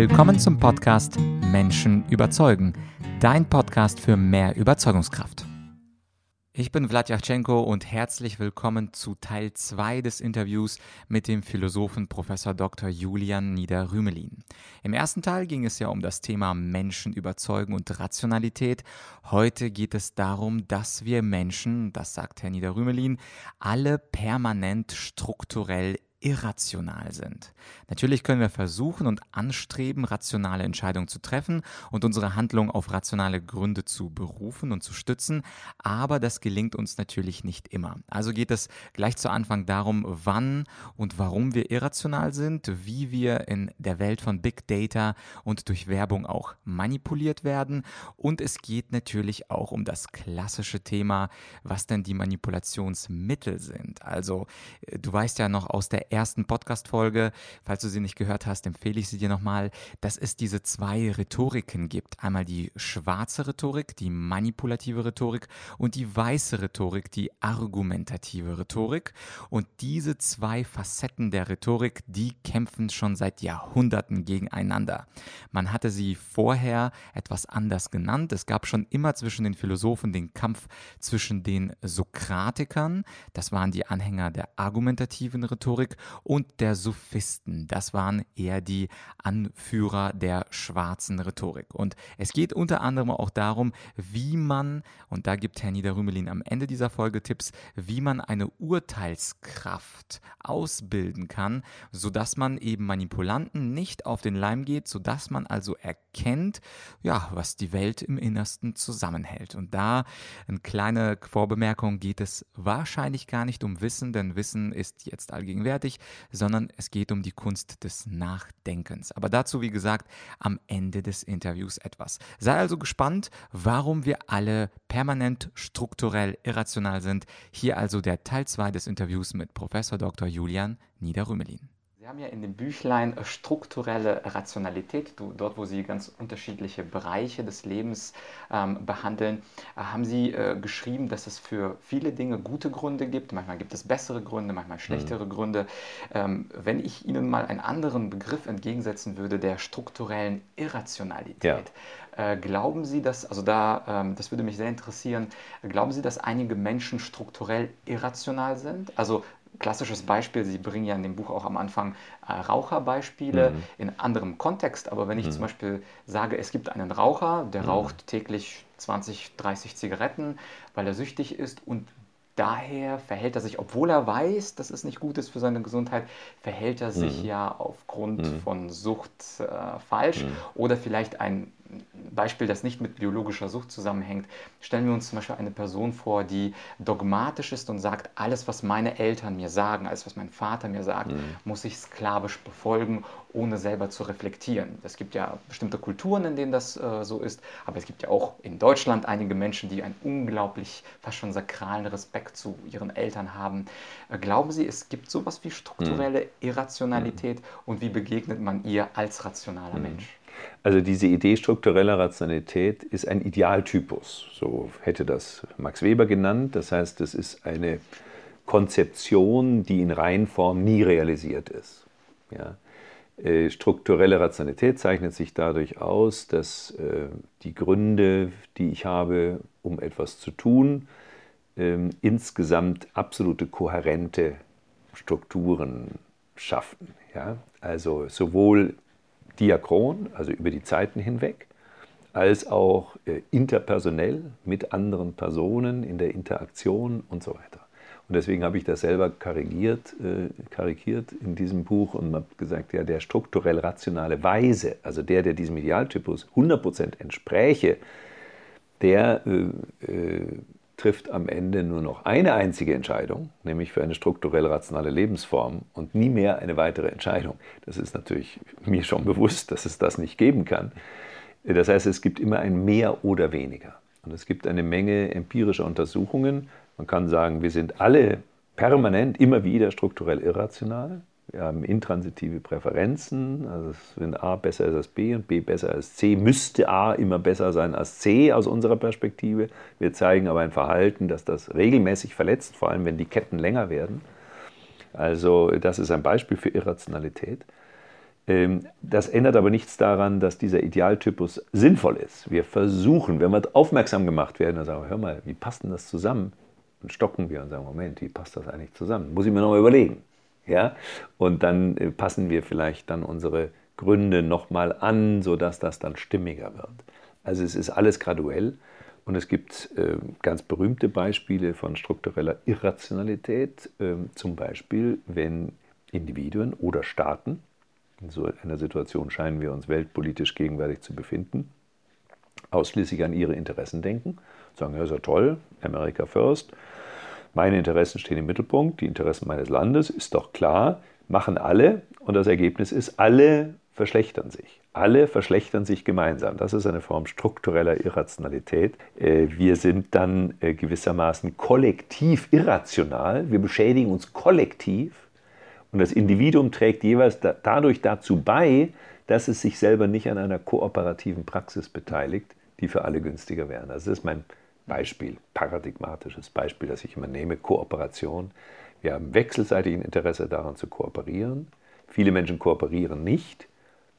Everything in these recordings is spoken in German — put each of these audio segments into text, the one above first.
Willkommen zum Podcast Menschen überzeugen, dein Podcast für mehr Überzeugungskraft. Ich bin Vladyachenko und herzlich willkommen zu Teil 2 des Interviews mit dem Philosophen Prof. Dr. Julian Nieder-Rümelin. Im ersten Teil ging es ja um das Thema Menschen überzeugen und Rationalität. Heute geht es darum, dass wir Menschen, das sagt Herr Nieder-Rümelin, alle permanent strukturell irrational sind. Natürlich können wir versuchen und anstreben, rationale Entscheidungen zu treffen und unsere Handlung auf rationale Gründe zu berufen und zu stützen, aber das gelingt uns natürlich nicht immer. Also geht es gleich zu Anfang darum, wann und warum wir irrational sind, wie wir in der Welt von Big Data und durch Werbung auch manipuliert werden und es geht natürlich auch um das klassische Thema, was denn die Manipulationsmittel sind. Also äh, du weißt ja noch aus der ersten Podcast-Folge, falls du sie nicht gehört hast, empfehle ich sie dir nochmal, dass es diese zwei Rhetoriken gibt. Einmal die schwarze Rhetorik, die manipulative Rhetorik und die weiße Rhetorik, die argumentative Rhetorik. Und diese zwei Facetten der Rhetorik, die kämpfen schon seit Jahrhunderten gegeneinander. Man hatte sie vorher etwas anders genannt. Es gab schon immer zwischen den Philosophen den Kampf zwischen den Sokratikern, das waren die Anhänger der argumentativen Rhetorik, und der Sophisten. Das waren eher die Anführer der schwarzen Rhetorik. Und es geht unter anderem auch darum, wie man, und da gibt Herr Niederrümelin am Ende dieser Folge Tipps, wie man eine Urteilskraft ausbilden kann, sodass man eben Manipulanten nicht auf den Leim geht, sodass man also erkennt, ja, was die Welt im Innersten zusammenhält. Und da eine kleine Vorbemerkung geht es wahrscheinlich gar nicht um Wissen, denn Wissen ist jetzt allgegenwärtig sondern es geht um die Kunst des Nachdenkens. Aber dazu, wie gesagt, am Ende des Interviews etwas. Sei also gespannt, warum wir alle permanent strukturell irrational sind. Hier also der Teil 2 des Interviews mit Professor Dr. Julian Niederrümelin. Sie haben ja in dem Büchlein äh, strukturelle Rationalität, dort wo Sie ganz unterschiedliche Bereiche des Lebens ähm, behandeln, äh, haben Sie äh, geschrieben, dass es für viele Dinge gute Gründe gibt. Manchmal gibt es bessere Gründe, manchmal schlechtere mhm. Gründe. Ähm, wenn ich Ihnen mal einen anderen Begriff entgegensetzen würde, der strukturellen Irrationalität, ja. äh, glauben Sie, dass, also da, ähm, das würde mich sehr interessieren, glauben Sie, dass einige Menschen strukturell irrational sind? Also klassisches Beispiel, Sie bringen ja in dem Buch auch am Anfang äh, Raucherbeispiele mhm. in anderem Kontext, aber wenn ich mhm. zum Beispiel sage, es gibt einen Raucher, der mhm. raucht täglich 20, 30 Zigaretten, weil er süchtig ist und daher verhält er sich, obwohl er weiß, dass es nicht gut ist für seine Gesundheit, verhält er sich mhm. ja aufgrund mhm. von Sucht äh, falsch mhm. oder vielleicht ein Beispiel, das nicht mit biologischer Sucht zusammenhängt, stellen wir uns zum Beispiel eine Person vor, die dogmatisch ist und sagt, alles, was meine Eltern mir sagen, alles, was mein Vater mir sagt, mhm. muss ich sklavisch befolgen, ohne selber zu reflektieren. Es gibt ja bestimmte Kulturen, in denen das äh, so ist, aber es gibt ja auch in Deutschland einige Menschen, die einen unglaublich, fast schon sakralen Respekt zu ihren Eltern haben. Äh, glauben Sie, es gibt sowas wie strukturelle mhm. Irrationalität mhm. und wie begegnet man ihr als rationaler mhm. Mensch? Also diese Idee struktureller Rationalität ist ein Idealtypus, so hätte das Max Weber genannt. Das heißt, es ist eine Konzeption, die in Reihenform nie realisiert ist. Ja. Äh, strukturelle Rationalität zeichnet sich dadurch aus, dass äh, die Gründe, die ich habe, um etwas zu tun, äh, insgesamt absolute kohärente Strukturen schaffen. Ja? Also sowohl diachron, also über die Zeiten hinweg, als auch äh, interpersonell mit anderen Personen in der Interaktion und so weiter. Und deswegen habe ich das selber karikiert, äh, karikiert in diesem Buch und habe gesagt, ja, der strukturell rationale Weise, also der, der diesem Idealtypus 100% entspräche, der äh, äh trifft am Ende nur noch eine einzige Entscheidung, nämlich für eine strukturell rationale Lebensform und nie mehr eine weitere Entscheidung. Das ist natürlich mir schon bewusst, dass es das nicht geben kann. Das heißt, es gibt immer ein Mehr oder weniger. Und es gibt eine Menge empirischer Untersuchungen. Man kann sagen, wir sind alle permanent immer wieder strukturell irrational. Wir haben intransitive Präferenzen, also wenn A besser ist als B und B besser als C, müsste A immer besser sein als C aus unserer Perspektive. Wir zeigen aber ein Verhalten, dass das regelmäßig verletzt, vor allem wenn die Ketten länger werden. Also das ist ein Beispiel für Irrationalität. Ähm, das ändert aber nichts daran, dass dieser Idealtypus sinnvoll ist. Wir versuchen, wenn wir aufmerksam gemacht werden, dann sagen wir, hör mal, wie passt denn das zusammen? Dann stocken wir und sagen, Moment, wie passt das eigentlich zusammen? Muss ich mir nochmal überlegen. Ja? Und dann äh, passen wir vielleicht dann unsere Gründe nochmal an, sodass das dann stimmiger wird. Also es ist alles graduell und es gibt äh, ganz berühmte Beispiele von struktureller Irrationalität, äh, zum Beispiel wenn Individuen oder Staaten, in so einer Situation scheinen wir uns weltpolitisch gegenwärtig zu befinden, ausschließlich an ihre Interessen denken, sagen, ja, ist ja toll, America first, meine Interessen stehen im Mittelpunkt, die Interessen meines Landes, ist doch klar, machen alle und das Ergebnis ist, alle verschlechtern sich. Alle verschlechtern sich gemeinsam. Das ist eine Form struktureller Irrationalität. Äh, wir sind dann äh, gewissermaßen kollektiv irrational. Wir beschädigen uns kollektiv und das Individuum trägt jeweils dadurch dazu bei, dass es sich selber nicht an einer kooperativen Praxis beteiligt, die für alle günstiger wäre. Das ist mein Beispiel, paradigmatisches Beispiel, das ich immer nehme, Kooperation. Wir haben wechselseitig ein Interesse daran zu kooperieren. Viele Menschen kooperieren nicht.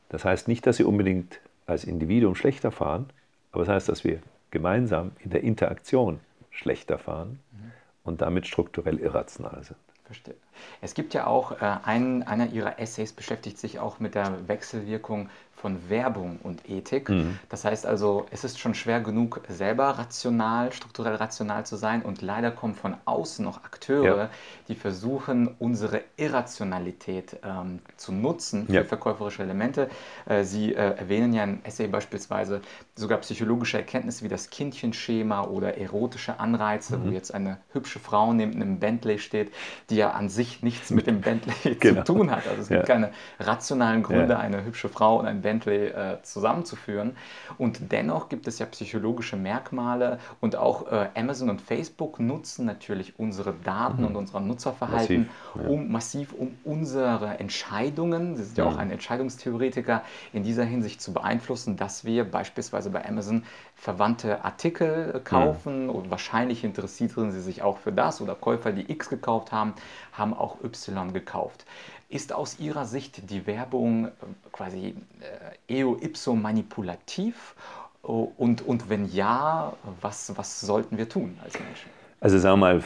Das heißt nicht, dass sie unbedingt als Individuum schlechter fahren, aber es das heißt, dass wir gemeinsam in der Interaktion schlechter fahren mhm. und damit strukturell irrational sind. Verstehe. Es gibt ja auch, äh, ein, einer Ihrer Essays beschäftigt sich auch mit der Wechselwirkung von Werbung und Ethik. Mhm. Das heißt also, es ist schon schwer genug, selber rational, strukturell rational zu sein und leider kommen von außen noch Akteure, ja. die versuchen, unsere Irrationalität ähm, zu nutzen für ja. verkäuferische Elemente. Äh, Sie äh, erwähnen ja im Essay beispielsweise sogar psychologische Erkenntnisse wie das Kindchenschema oder erotische Anreize, mhm. wo jetzt eine hübsche Frau neben einem Bentley steht, die ja an sich nichts mit dem Bentley genau. zu tun hat. Also es gibt ja. keine rationalen Gründe, eine hübsche Frau und ein Bentley äh, zusammenzuführen. Und dennoch gibt es ja psychologische Merkmale und auch äh, Amazon und Facebook nutzen natürlich unsere Daten mhm. und unser Nutzerverhalten massiv, ja. um massiv um unsere Entscheidungen, Sie sind ja, ja auch ein Entscheidungstheoretiker, in dieser Hinsicht zu beeinflussen, dass wir beispielsweise bei Amazon verwandte Artikel kaufen mhm. und wahrscheinlich interessieren sie sich auch für das oder Käufer, die X gekauft haben, haben auch Y gekauft. Ist aus Ihrer Sicht die Werbung äh, quasi äh, eo ipso manipulativ? Und, und wenn ja, was, was sollten wir tun als Menschen? Also sagen wir mal,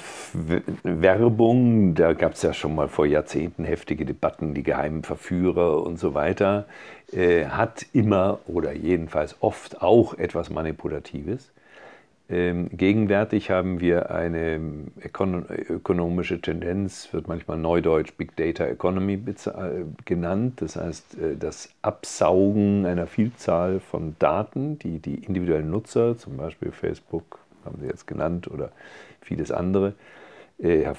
Werbung, da gab es ja schon mal vor Jahrzehnten heftige Debatten, die geheimen Verführer und so weiter, äh, hat immer oder jedenfalls oft auch etwas Manipulatives. Ähm, gegenwärtig haben wir eine ökon ökonomische Tendenz, wird manchmal neudeutsch Big Data Economy äh, genannt. Das heißt, äh, das Absaugen einer Vielzahl von Daten, die die individuellen Nutzer, zum Beispiel Facebook, haben Sie jetzt genannt, oder vieles andere, äh, äh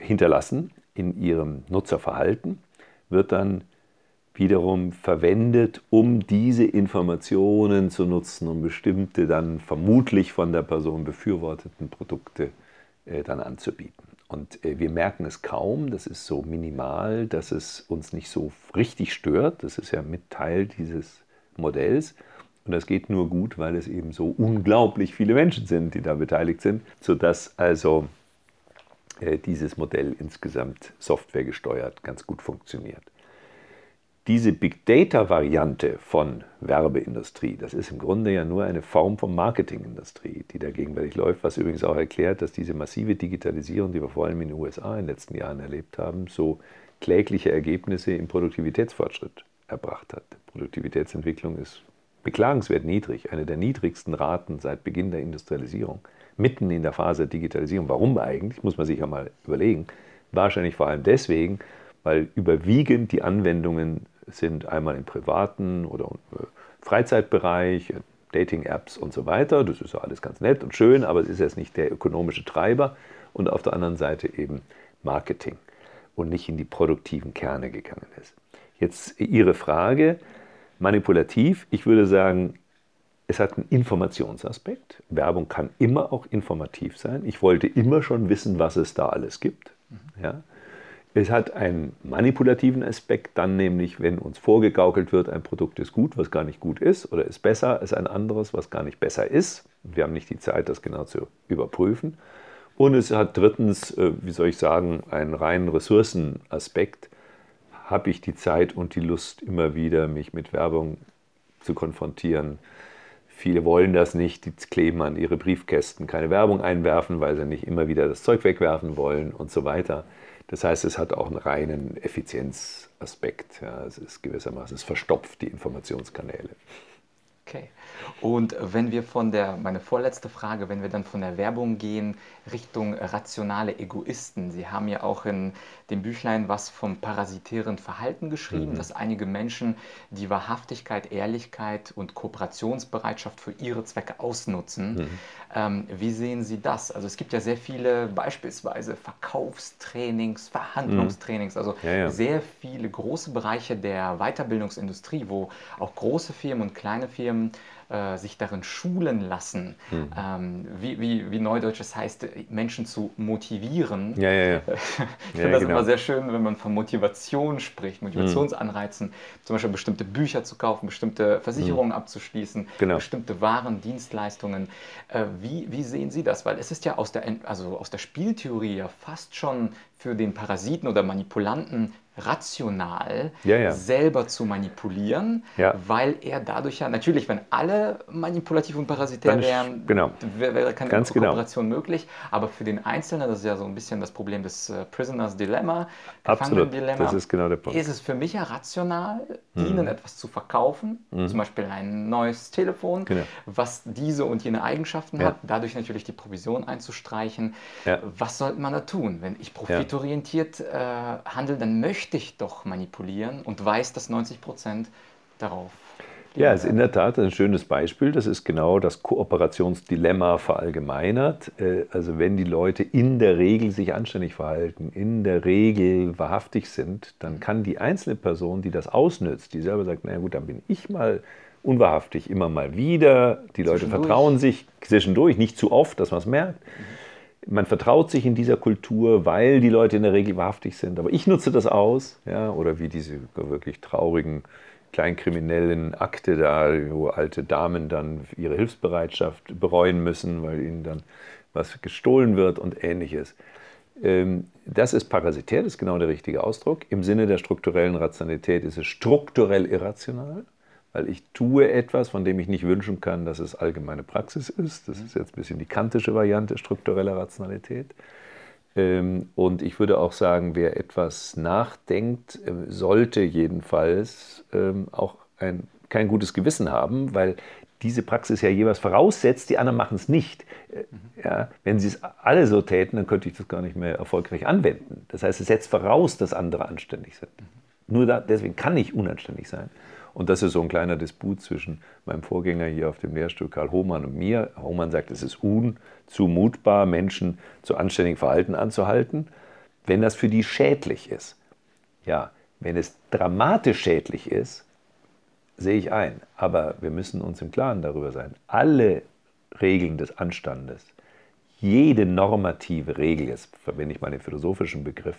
hinterlassen in ihrem Nutzerverhalten, wird dann wiederum verwendet, um diese Informationen zu nutzen, um bestimmte dann vermutlich von der Person befürworteten Produkte äh, dann anzubieten. Und äh, wir merken es kaum, das ist so minimal, dass es uns nicht so richtig stört. Das ist ja mit Teil dieses Modells. Und das geht nur gut, weil es eben so unglaublich viele Menschen sind, die da beteiligt sind, sodass also äh, dieses Modell insgesamt softwaregesteuert ganz gut funktioniert diese Big Data-Variante von Werbeindustrie, das ist im Grunde ja nur eine Form von Marketingindustrie, die da gegenwärtig läuft, was übrigens auch erklärt, dass diese massive Digitalisierung, die wir vor allem in den USA in den letzten Jahren erlebt haben, so klägliche Ergebnisse im Produktivitätsfortschritt erbracht hat. Produktivitätsentwicklung ist beklagenswert niedrig, eine der niedrigsten Raten seit Beginn der Industrialisierung, mitten in der Phase der Digitalisierung. Warum eigentlich, muss man sich ja mal überlegen. Wahrscheinlich vor allem deswegen, weil überwiegend die Anwendungen sind einmal im privaten oder äh, Freizeitbereich, Dating-Apps und so weiter. Das ist ja alles ganz nett und schön, aber es ist jetzt nicht der ökonomische Treiber. Und auf der anderen Seite eben Marketing und nicht in die produktiven Kerne gegangen ist. Jetzt Ihre Frage, manipulativ. Ich würde sagen, es hat einen Informationsaspekt. Werbung kann immer auch informativ sein. Ich wollte immer schon wissen, was es da alles gibt. Mhm. Ja? Es hat einen manipulativen Aspekt, dann nämlich, wenn uns vorgegaukelt wird, ein Produkt ist gut, was gar nicht gut ist, oder ist besser als ein anderes, was gar nicht besser ist. Wir haben nicht die Zeit, das genau zu überprüfen. Und es hat drittens, äh, wie soll ich sagen, einen reinen Ressourcenaspekt. Habe ich die Zeit und die Lust, immer wieder mich mit Werbung zu konfrontieren. Viele wollen das nicht, die kleben an ihre Briefkästen keine Werbung einwerfen, weil sie nicht immer wieder das Zeug wegwerfen wollen und so weiter. Das heißt, es hat auch einen reinen Effizienzaspekt. Ja, es ist gewissermaßen, es verstopft die Informationskanäle. Okay. Und wenn wir von der, meine vorletzte Frage, wenn wir dann von der Werbung gehen Richtung rationale Egoisten. Sie haben ja auch in dem Büchlein was vom parasitären Verhalten geschrieben, mhm. dass einige Menschen die Wahrhaftigkeit, Ehrlichkeit und Kooperationsbereitschaft für ihre Zwecke ausnutzen. Mhm. Ähm, wie sehen Sie das? Also es gibt ja sehr viele beispielsweise Verkaufstrainings, Verhandlungstrainings, mhm. also ja, ja. sehr viele große Bereiche der Weiterbildungsindustrie, wo auch große Firmen und kleine Firmen äh, sich darin schulen lassen, mhm. ähm, wie, wie, wie Neudeutsch es heißt, Menschen zu motivieren. Ja, ja, ja. ich finde ja, das genau. immer sehr schön, wenn man von Motivation spricht, Motivationsanreizen, mhm. zum Beispiel bestimmte Bücher zu kaufen, bestimmte Versicherungen mhm. abzuschließen, genau. bestimmte Waren, Dienstleistungen. Äh, wie, wie sehen Sie das? Weil es ist ja aus der, also aus der Spieltheorie ja fast schon für den Parasiten oder Manipulanten rational ja, ja. selber zu manipulieren, ja. weil er dadurch ja, natürlich, wenn alle manipulativ und parasitär wären, genau. wäre keine Ganz genau. Kooperation genau. möglich, aber für den Einzelnen, das ist ja so ein bisschen das Problem des äh, Prisoners Dilemma, Gefangenendilemma, das ist genau der Punkt. Ist es für mich ja rational, mhm. ihnen etwas zu verkaufen, mhm. zum Beispiel ein neues Telefon, genau. was diese und jene Eigenschaften hat, dadurch natürlich die Provision einzustreichen. Was sollte man da tun, wenn ich profitorientiert äh, handle, dann möchte möchte ich doch manipulieren und weiß, dass 90 Prozent darauf. Ja, ist in der Tat ein schönes Beispiel. Das ist genau das Kooperationsdilemma verallgemeinert. Äh, also wenn die Leute in der Regel sich anständig verhalten, in der Regel wahrhaftig sind, dann kann die einzelne Person, die das ausnützt, die selber sagt, na gut, dann bin ich mal unwahrhaftig, immer mal wieder. Die Leute vertrauen sich zwischendurch, nicht zu oft, dass man es merkt. Mhm man vertraut sich in dieser Kultur, weil die Leute in der Regel wahrhaftig sind. Aber ich nutze das aus, ja, oder wie diese wirklich traurigen kleinkriminellen Akte da, wo alte Damen dann ihre Hilfsbereitschaft bereuen müssen, weil ihnen dann was gestohlen wird und ähnliches. Ähm, das ist parasitär, das ist genau der richtige Ausdruck. Im Sinne der strukturellen Rationalität ist es strukturell irrational weil ich tue etwas, von dem ich nicht wünschen kann, dass es allgemeine Praxis ist. Das ist jetzt ein bisschen die kantische Variante struktureller Rationalität. Ähm, und ich würde auch sagen, wer etwas nachdenkt, äh, sollte jedenfalls ähm, auch ein, kein gutes Gewissen haben, weil diese Praxis ja jeweils voraussetzt, die anderen machen es nicht. Äh, ja, wenn sie es alle so täten, dann könnte ich das gar nicht mehr erfolgreich anwenden. Das heißt, es setzt voraus, dass andere anständig sind. Nur da, deswegen kann ich unanständig sein. Und das ist so ein kleiner Disput zwischen meinem Vorgänger hier auf dem Lehrstuhl Karl Hohmann und mir. Hohmann sagt, es ist unzumutbar, Menschen zu anständigem Verhalten anzuhalten, wenn das für die schädlich ist. Ja, wenn es dramatisch schädlich ist, sehe ich ein. Aber wir müssen uns im Klaren darüber sein. Alle Regeln des Anstandes, jede normative Regel, jetzt verwende ich mal den philosophischen Begriff,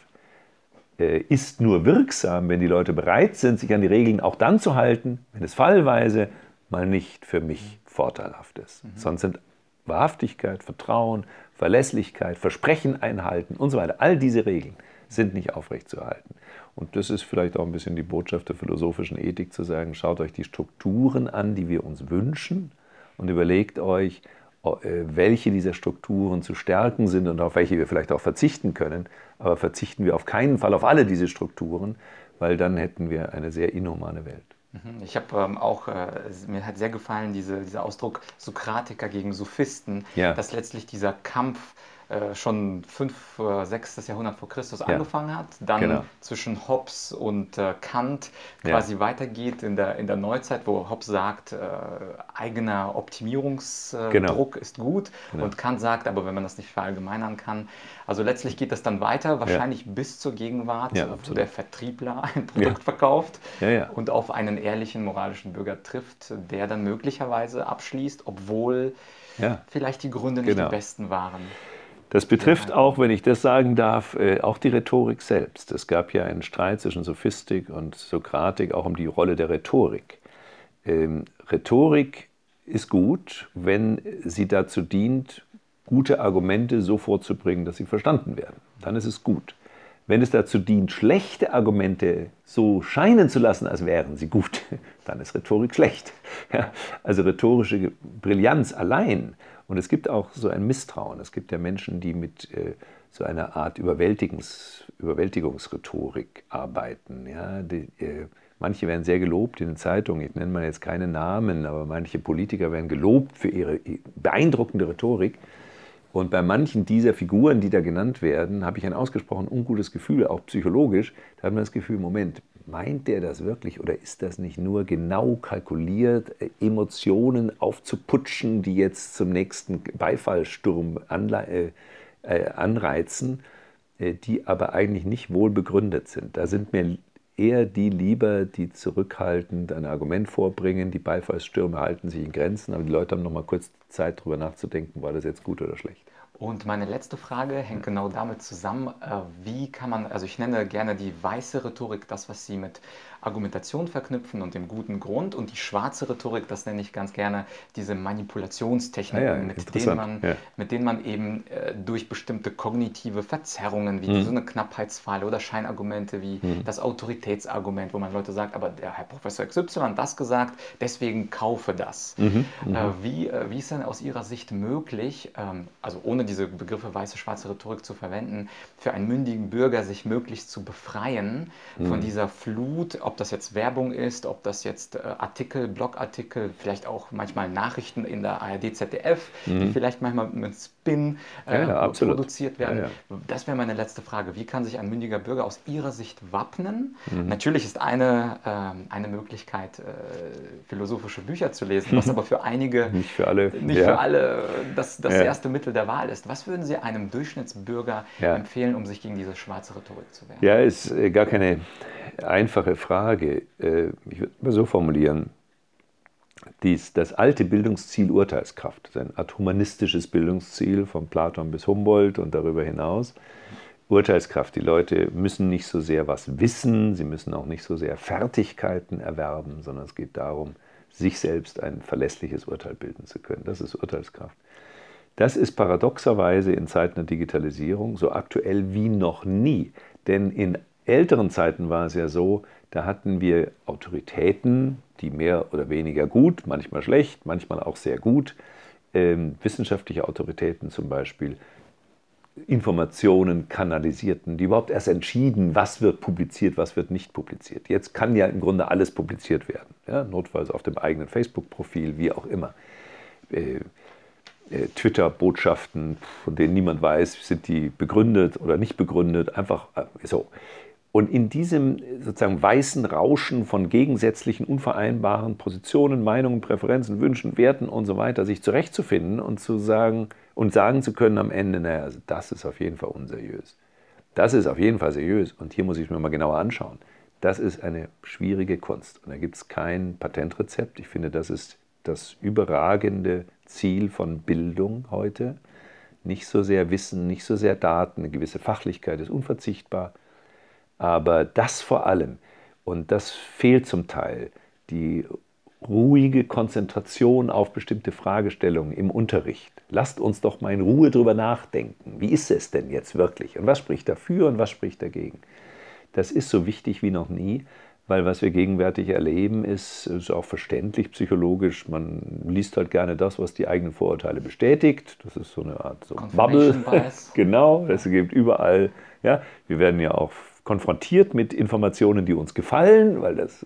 ist nur wirksam, wenn die Leute bereit sind, sich an die Regeln auch dann zu halten, wenn es fallweise mal nicht für mich vorteilhaft ist. Mhm. Sonst sind Wahrhaftigkeit, Vertrauen, Verlässlichkeit, Versprechen einhalten und so weiter, all diese Regeln sind nicht aufrechtzuerhalten. Und das ist vielleicht auch ein bisschen die Botschaft der philosophischen Ethik zu sagen, schaut euch die Strukturen an, die wir uns wünschen und überlegt euch, äh, welche dieser Strukturen zu stärken sind und auf welche wir vielleicht auch verzichten können. Aber verzichten wir auf keinen Fall auf alle diese Strukturen, weil dann hätten wir eine sehr inhumane Welt. Mhm. Ich habe ähm, auch, äh, mir hat sehr gefallen diese, dieser Ausdruck Sokratiker gegen Sophisten, ja. dass letztlich dieser Kampf äh, schon 5, 6. Jahrhundert vor Christus ja. angefangen hat, dann genau. zwischen Hobbes und äh, Kant quasi ja. weitergeht in der, in der Neuzeit, wo Hobbes sagt, äh, eigener Optimierungsdruck genau. ist gut genau. und Kant sagt, aber wenn man das nicht verallgemeinern kann, also letztlich geht das dann weiter, wahrscheinlich ja. bis zur Gegenwart, wo der Vertriebler ein Produkt verkauft und auf einen ehrlichen moralischen Bürger trifft, der dann möglicherweise abschließt, obwohl vielleicht die Gründe nicht genau. die besten waren. Das betrifft auch, wenn ich das sagen darf, äh, auch die Rhetorik selbst. Es gab ja einen Streit zwischen Sophistik und Sokratik auch um die Rolle der Rhetorik. Ähm, Rhetorik ist gut, wenn sie dazu dient, gute Argumente so vorzubringen, dass sie verstanden werden. Dann ist es gut. Wenn es dazu dient, schlechte Argumente so scheinen zu lassen, als wären sie gut, dann ist Rhetorik schlecht. Ja, also rhetorische Brillanz allein. Und es gibt auch so ein Misstrauen. Es gibt ja Menschen, die mit äh, so einer Art Überwältigungs, Überwältigungsrhetorik arbeiten. Ja, die, äh, manche werden sehr gelobt in den Zeitungen. Ich nenne mal jetzt keine Namen, aber manche Politiker werden gelobt für ihre beeindruckende Rhetorik. Und bei manchen dieser Figuren, die da genannt werden, habe ich ein ausgesprochen ungutes Gefühl, auch psychologisch. Da hat man das Gefühl, Moment, meint der das wirklich oder ist das nicht nur genau kalkuliert, äh, Emotionen aufzuputschen, die jetzt zum nächsten Beifallssturm äh, äh, anreizen, die aber eigentlich nicht wohl begründet sind. Da sind mir eher die lieber, die zurückhaltend ein Argument vorbringen. Die Beifallsstürme halten sich in Grenzen, aber die Leute haben noch mal kurz Zeit, darüber nachzudenken, war das jetzt gut oder schlecht. Und meine letzte Frage hängt genau damit zusammen, äh, wie kann man, also ich nenne gerne die weiße Rhetorik, das, was Sie mit Argumentation verknüpfen und dem guten Grund und die schwarze Rhetorik, das nenne ich ganz gerne diese Manipulationstechniken, ah ja, mit, denen man, ja. mit denen man eben äh, durch bestimmte kognitive Verzerrungen wie mhm. so eine Knappheitsfalle oder Scheinargumente wie mhm. das Autoritätsargument, wo man Leute sagt, aber der Herr Professor XY hat das gesagt, deswegen kaufe das. Mhm. mhm. Äh, wie, äh, wie ist denn aus Ihrer Sicht möglich, ähm, also ohne diese Begriffe weiße, schwarze Rhetorik zu verwenden, für einen mündigen Bürger sich möglichst zu befreien von mhm. dieser Flut, ob das jetzt Werbung ist, ob das jetzt äh, Artikel, Blogartikel, vielleicht auch manchmal Nachrichten in der ARD, ZDF, mhm. die vielleicht manchmal mit Spin äh, ja, ja, produziert werden. Ja, das wäre meine letzte Frage. Wie kann sich ein mündiger Bürger aus Ihrer Sicht wappnen? Mhm. Natürlich ist eine, äh, eine Möglichkeit, äh, philosophische Bücher zu lesen, was aber für einige, nicht für alle, nicht für alle das, das erste Mittel der Wahl ist. Was würden Sie einem Durchschnittsbürger empfehlen, um sich gegen diese schwarze Rhetorik zu wehren? Ja, ist äh, gar keine einfache Frage. Äh, ich würde mal so formulieren. Dies, das alte Bildungsziel Urteilskraft, ein Art humanistisches Bildungsziel von Platon bis Humboldt und darüber hinaus. Urteilskraft, die Leute müssen nicht so sehr was wissen, sie müssen auch nicht so sehr Fertigkeiten erwerben, sondern es geht darum, sich selbst ein verlässliches Urteil bilden zu können. Das ist Urteilskraft. Das ist paradoxerweise in Zeiten der Digitalisierung so aktuell wie noch nie. Denn in älteren Zeiten war es ja so, da hatten wir Autoritäten, die mehr oder weniger gut, manchmal schlecht, manchmal auch sehr gut, ähm, wissenschaftliche Autoritäten zum Beispiel, Informationen kanalisierten, die überhaupt erst entschieden, was wird publiziert, was wird nicht publiziert. Jetzt kann ja im Grunde alles publiziert werden, ja, notfalls auf dem eigenen Facebook-Profil, wie auch immer. Äh, äh, Twitter-Botschaften, von denen niemand weiß, sind die begründet oder nicht begründet, einfach äh, so. Und in diesem sozusagen weißen Rauschen von gegensätzlichen, unvereinbaren Positionen, Meinungen, Präferenzen, Wünschen, Werten und so weiter, sich zurechtzufinden und zu sagen und sagen zu können am Ende, naja, also das ist auf jeden Fall unseriös. Das ist auf jeden Fall seriös und hier muss ich es mir mal genauer anschauen. Das ist eine schwierige Kunst und da gibt es kein Patentrezept. Ich finde, das ist das überragende Ziel von Bildung heute. Nicht so sehr Wissen, nicht so sehr Daten, eine gewisse Fachlichkeit ist unverzichtbar. Aber das vor allem, und das fehlt zum Teil, die ruhige Konzentration auf bestimmte Fragestellungen im Unterricht. Lasst uns doch mal in Ruhe drüber nachdenken. Wie ist es denn jetzt wirklich? Und was spricht dafür und was spricht dagegen? Das ist so wichtig wie noch nie, weil was wir gegenwärtig erleben, ist, ist auch verständlich psychologisch. Man liest halt gerne das, was die eigenen Vorurteile bestätigt. Das ist so eine Art so Bubble. genau, es gibt überall. Ja, wir werden ja auch konfrontiert mit Informationen, die uns gefallen, weil das,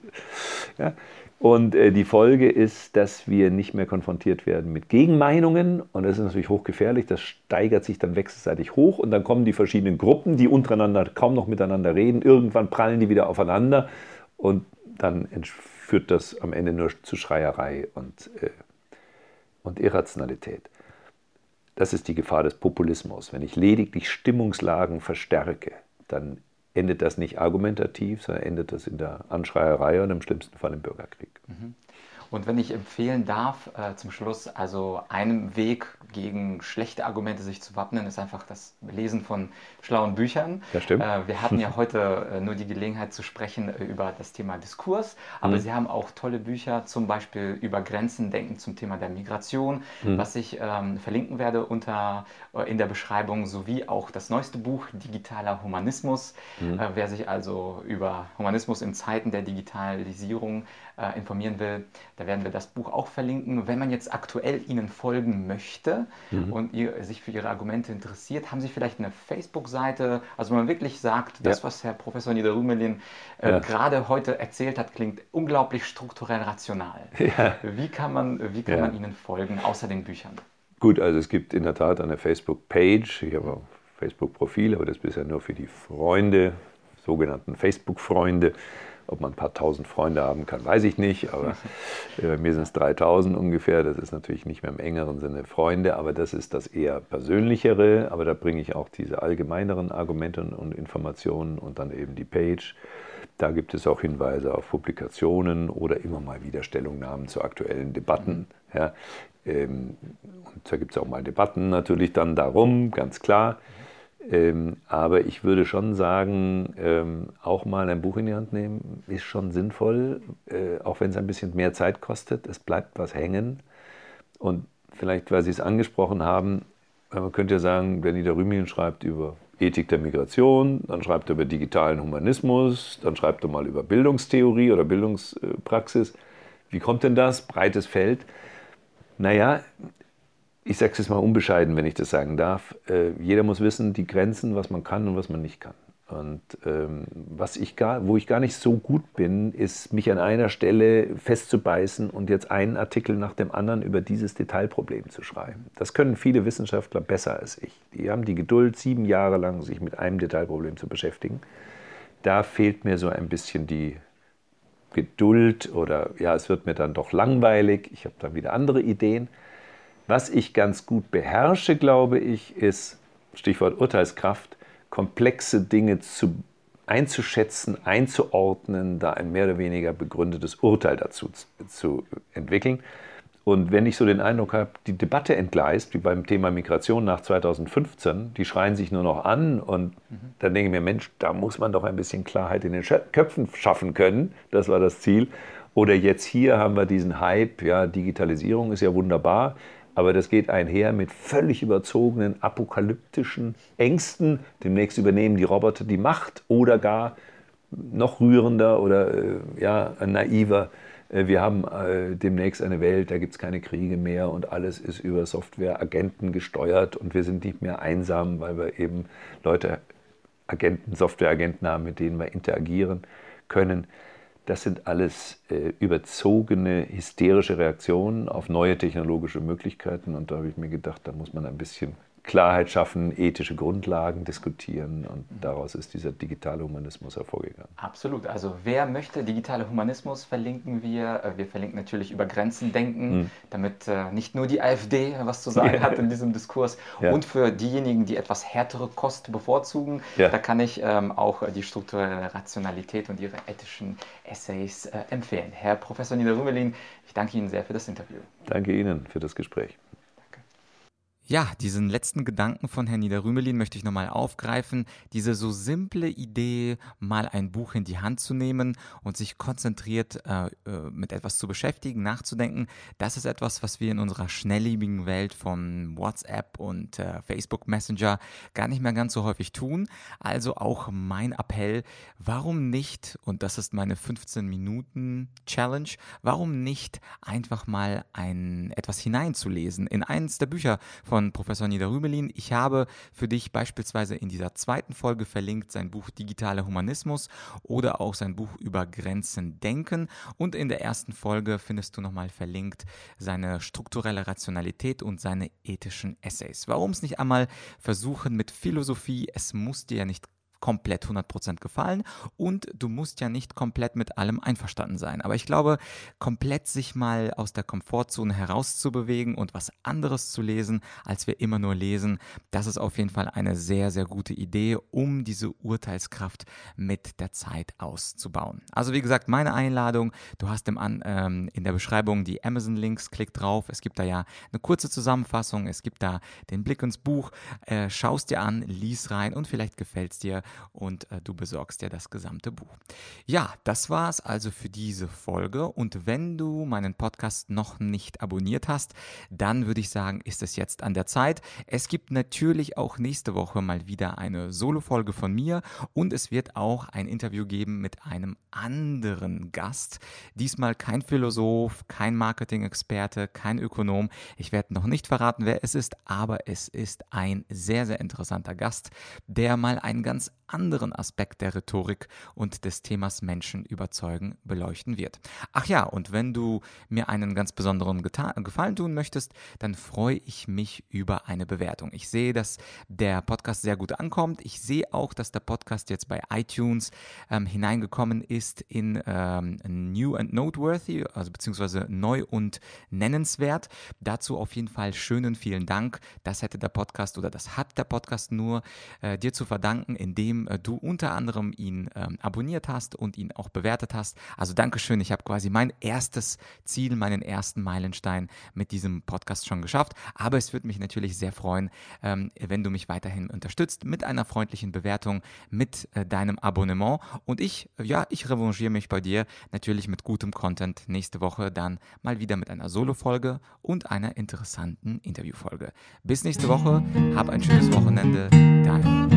ja, und äh, die Folge ist, dass wir nicht mehr konfrontiert werden mit Gegenmeinungen. Und das ist natürlich hochgefährlich. Das steigert sich dann wechselseitig hoch. Und dann kommen die verschiedenen Gruppen, die untereinander kaum noch miteinander reden. Irgendwann prallen die wieder aufeinander. Und dann führt das am Ende nur zu Schreierei und, äh, und Irrationalität. Das ist die Gefahr des Populismus. Wenn ich lediglich Stimmungslagen verstärke, dann endet das nicht argumentativ, sondern endet das in der Anschreierei und im schlimmsten Fall im Bürgerkrieg. Mhm. Und wenn ich empfehlen darf, äh, zum Schluss, also einem Weg gegen schlechte Argumente sich zu wappnen, ist einfach das Lesen von schlauen Büchern. Ja, stimmt. Äh, wir hatten ja heute äh, nur die Gelegenheit zu sprechen äh, über das Thema Diskurs, aber mhm. Sie haben auch tolle Bücher, zum Beispiel über Grenzen denken zum Thema der Migration, mhm. was ich ähm, verlinken werde unter, äh, in der Beschreibung, sowie auch das neueste Buch Digitaler Humanismus. Mhm. Äh, wer sich also über Humanismus in Zeiten der Digitalisierung äh, informieren will, da werden wir das Buch auch verlinken. Wenn man jetzt aktuell Ihnen folgen möchte mhm. und ihr, sich für Ihre Argumente interessiert, haben Sie vielleicht eine Facebook-Seite, also man wirklich sagt, ja. das, was Herr Professor Niederrümelin äh, ja. gerade heute erzählt hat, klingt unglaublich strukturell rational. Ja. Wie kann, man, wie kann man Ihnen folgen, außer den Büchern? Gut, also es gibt in der Tat eine Facebook-Page. Ich habe auch Facebook-Profil, aber das bisher nur für die Freunde, sogenannten Facebook-Freunde. Ob man ein paar tausend Freunde haben kann, weiß ich nicht, aber bei mir sind es 3000 ungefähr. Das ist natürlich nicht mehr im engeren Sinne Freunde, aber das ist das eher persönlichere. Aber da bringe ich auch diese allgemeineren Argumente und Informationen und dann eben die Page. Da gibt es auch Hinweise auf Publikationen oder immer mal wieder Stellungnahmen zu aktuellen Debatten. Ja, ähm, und da gibt es auch mal Debatten natürlich dann darum, ganz klar. Ähm, aber ich würde schon sagen, ähm, auch mal ein Buch in die Hand nehmen ist schon sinnvoll, äh, auch wenn es ein bisschen mehr Zeit kostet. Es bleibt was hängen. Und vielleicht, weil Sie es angesprochen haben, man könnte ja sagen, wenn Ida Rümelin schreibt über Ethik der Migration, dann schreibt er über digitalen Humanismus, dann schreibt er mal über Bildungstheorie oder Bildungspraxis. Wie kommt denn das? Breites Feld. Naja, ich sage es jetzt mal unbescheiden, wenn ich das sagen darf, äh, jeder muss wissen, die Grenzen, was man kann und was man nicht kann. Und ähm, was ich gar, wo ich gar nicht so gut bin, ist, mich an einer Stelle festzubeißen und jetzt einen Artikel nach dem anderen über dieses Detailproblem zu schreiben. Das können viele Wissenschaftler besser als ich. Die haben die Geduld, sieben Jahre lang sich mit einem Detailproblem zu beschäftigen. Da fehlt mir so ein bisschen die Geduld oder ja, es wird mir dann doch langweilig. Ich habe dann wieder andere Ideen. Was ich ganz gut beherrsche, glaube ich, ist, Stichwort Urteilskraft, komplexe Dinge zu, einzuschätzen, einzuordnen, da ein mehr oder weniger begründetes Urteil dazu zu, entwickeln. Und wenn ich so den Eindruck habe, die Debatte entgleist, wie beim Thema Migration nach 2015, die schreien sich nur noch an und mhm. dann denke ich mir, Mensch, da muss man doch ein bisschen Klarheit in den Köpfen schaffen können. Das war das Ziel. Oder jetzt hier haben wir diesen Hype, ja, Digitalisierung ist ja wunderbar. Aber das geht einher mit völlig überzogenen apokalyptischen Ängsten. Demnächst übernehmen die Roboter die Macht oder gar noch rührender oder äh, ja, naiver. Äh, wir haben äh, demnächst eine Welt, da gibt es keine Kriege mehr und alles ist über Softwareagenten gesteuert und wir sind nicht mehr einsam, weil wir eben Leute, Agenten, Softwareagenten haben, mit denen wir interagieren können. Das sind alles äh, überzogene, hysterische Reaktionen auf neue technologische Möglichkeiten. Und da habe ich mir gedacht, da muss man ein bisschen Klarheit schaffen, ethische Grundlagen diskutieren und daraus ist dieser digitale Humanismus hervorgegangen. Absolut. Also wer möchte digitale Humanismus, verlinken wir. Äh, wir verlinken natürlich über Grenzen denken, mhm. damit äh, nicht nur die AfD was zu sagen ja. hat in diesem Diskurs. Ja. Und für diejenigen, die etwas härtere Kost bevorzugen, ja. da kann ich ähm, auch die strukturelle Rationalität und ihre ethischen Essays äh, empfehlen. Herr Professor Niederrümelin, ich danke Ihnen sehr für das Interview. Danke Ihnen für das Gespräch. Ja, diesen letzten Gedanken von Herrn Niederrümelin möchte ich nochmal aufgreifen. Diese so simple Idee, mal ein Buch in die Hand zu nehmen und sich konzentriert äh, äh, mit etwas zu beschäftigen, nachzudenken, das ist etwas, was wir in unserer schnelllebigen Welt von WhatsApp und äh, Facebook Messenger gar nicht mehr ganz so häufig tun. Also auch mein Appell, warum nicht, und das ist meine 15 Minuten Challenge, warum nicht einfach mal ein etwas hineinzulesen in eines der Bücher von von Professor Niederrümelin. Ich habe für dich beispielsweise in dieser zweiten Folge verlinkt sein Buch Digitaler Humanismus oder auch sein Buch über Grenzen denken. Und in der ersten Folge findest du nochmal verlinkt seine strukturelle Rationalität und seine ethischen Essays. Warum es nicht einmal versuchen mit Philosophie? Es muss dir ja nicht komplett 100% gefallen und du musst ja nicht komplett mit allem einverstanden sein. Aber ich glaube, komplett sich mal aus der Komfortzone herauszubewegen und was anderes zu lesen, als wir immer nur lesen, das ist auf jeden Fall eine sehr, sehr gute Idee, um diese Urteilskraft mit der Zeit auszubauen. Also wie gesagt, meine Einladung, du hast im An, ähm, in der Beschreibung die Amazon-Links, klick drauf. Es gibt da ja eine kurze Zusammenfassung, es gibt da den Blick ins Buch, äh, schaust dir an, lies rein und vielleicht gefällt es dir und äh, du besorgst dir das gesamte Buch. Ja, das war es also für diese Folge und wenn du meinen Podcast noch nicht abonniert hast, dann würde ich sagen, ist es jetzt an der Zeit. Es gibt natürlich auch nächste Woche mal wieder eine Solo-Folge von mir und es wird auch ein Interview geben mit einem anderen Gast. Diesmal kein Philosoph, kein Marketing-Experte, kein Ökonom. Ich werde noch nicht verraten, wer es ist, aber es ist ein sehr, sehr interessanter Gast, der mal einen ganz anderen Aspekt der Rhetorik und des Themas Menschen überzeugen beleuchten wird. Ach ja, und wenn du mir einen ganz besonderen Gefallen tun möchtest, dann freue ich mich über eine Bewertung. Ich sehe, dass der Podcast sehr gut ankommt. Ich sehe auch, dass der Podcast jetzt bei iTunes ähm, hineingekommen ist in ähm, New and Noteworthy, also beziehungsweise neu und nennenswert. Dazu auf jeden Fall schönen vielen Dank. Das hätte der Podcast oder das hat der Podcast nur äh, dir zu verdanken, indem äh, du unter anderem ihn ähm, abonniert hast und ihn auch bewertet hast. Also Dankeschön, ich habe quasi mein erstes Ziel, meinen ersten Meilenstein mit diesem Podcast schon geschafft. Aber es würde mich natürlich sehr freuen, ähm, wenn du mich weiterhin unterstützt mit einer freundlichen Bewertung, mit äh, deinem Abonnement. Und ich, ja, ich revanchiere mich bei dir natürlich mit gutem Content nächste Woche dann mal wieder mit einer Solo-Folge und einer interessanten Interviewfolge. Bis nächste Woche, hab ein schönes Wochenende. Dein